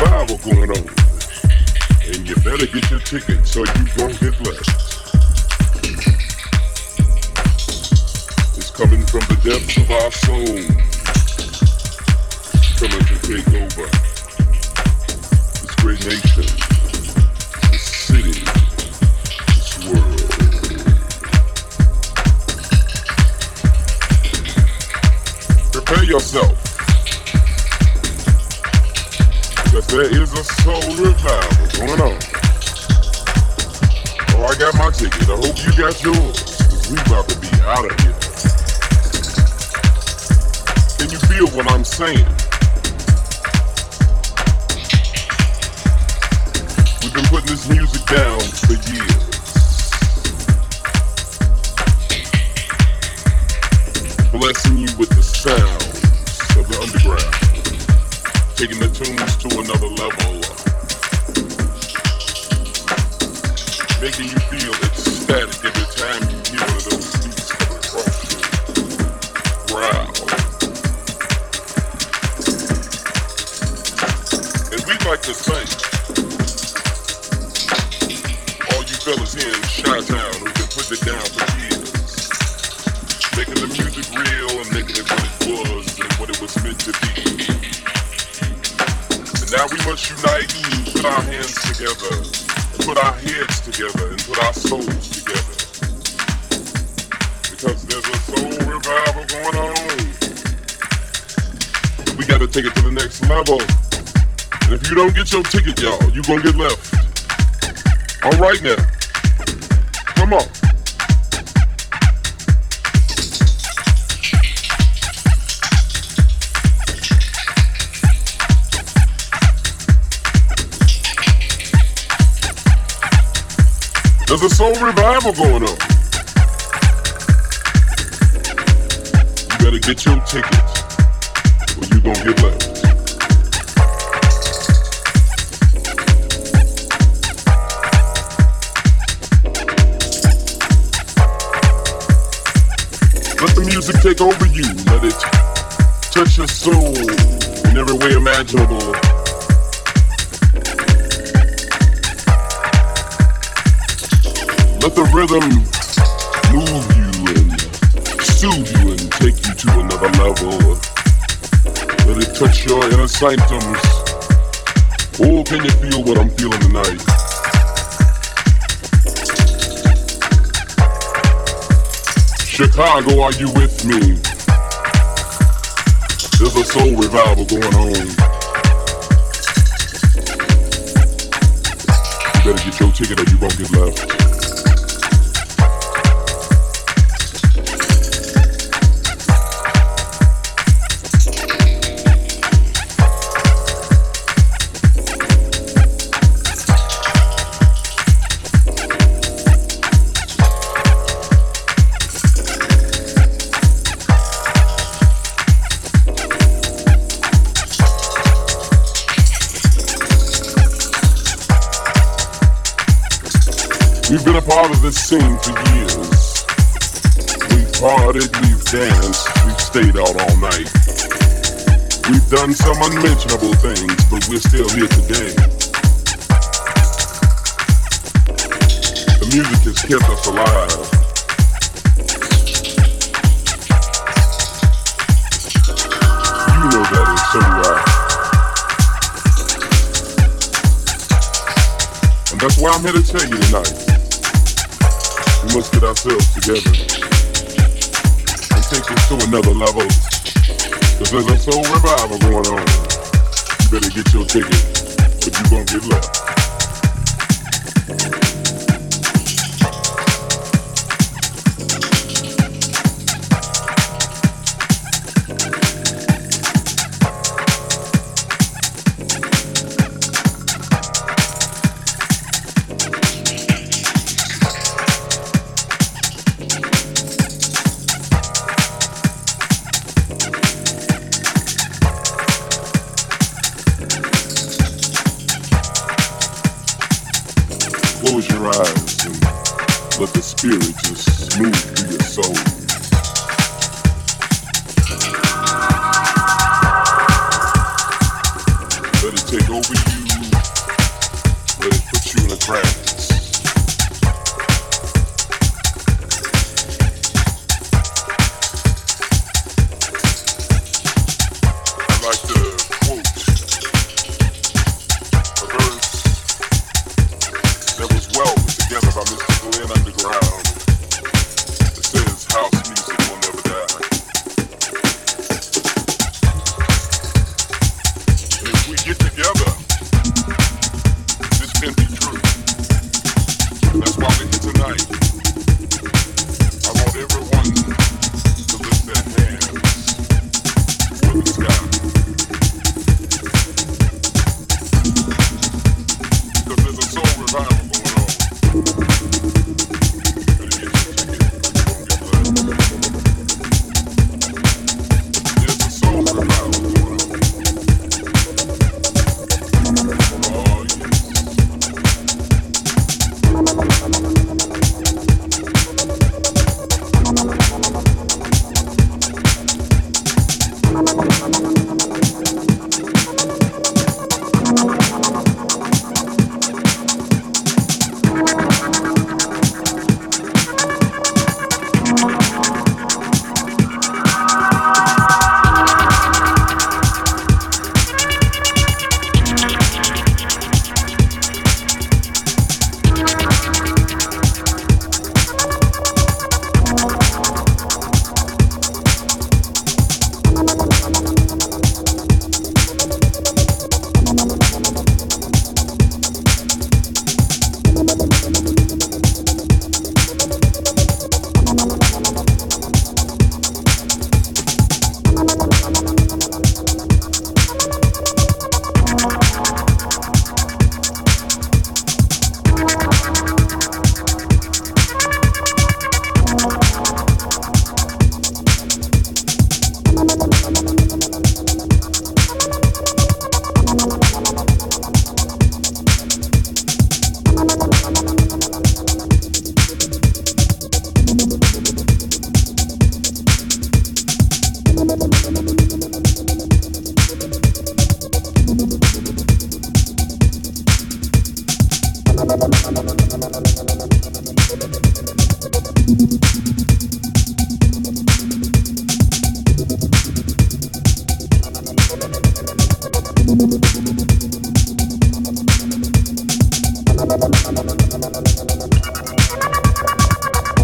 revival going on. And you better get your ticket so you don't get left. It's coming from the depths of our soul. Yours. Cause we about to be out of here. Can you feel what I'm saying? And what it was and what it was meant to be. And now we must unite put our hands together, put our heads together, and put our souls together. Because there's a soul revival going on. We gotta take it to the next level. And if you don't get your ticket, y'all, you gonna get left. All right now. Come on. There's a soul revival going on. You better get your ticket or you gonna get left. Let the music take over you. Let it touch your soul in every way imaginable. Let the rhythm move you and soothe you and take you to another level. Let it touch your inner sanctums. Oh, can you feel what I'm feeling tonight? Chicago, are you with me? There's a soul revival going on. Better get your ticket or you won't get left. This scene for years. We've partied, we've danced, we've stayed out all night. We've done some unmentionable things, but we're still here today. The music has kept us alive. You know that, and so. And that's why I'm here to tell you tonight. We must get ourselves together and take this to another level. Cause there's a soul revival going on. You better get your ticket, but you gonna get left. Close your eyes and let the spirit just move through your soul.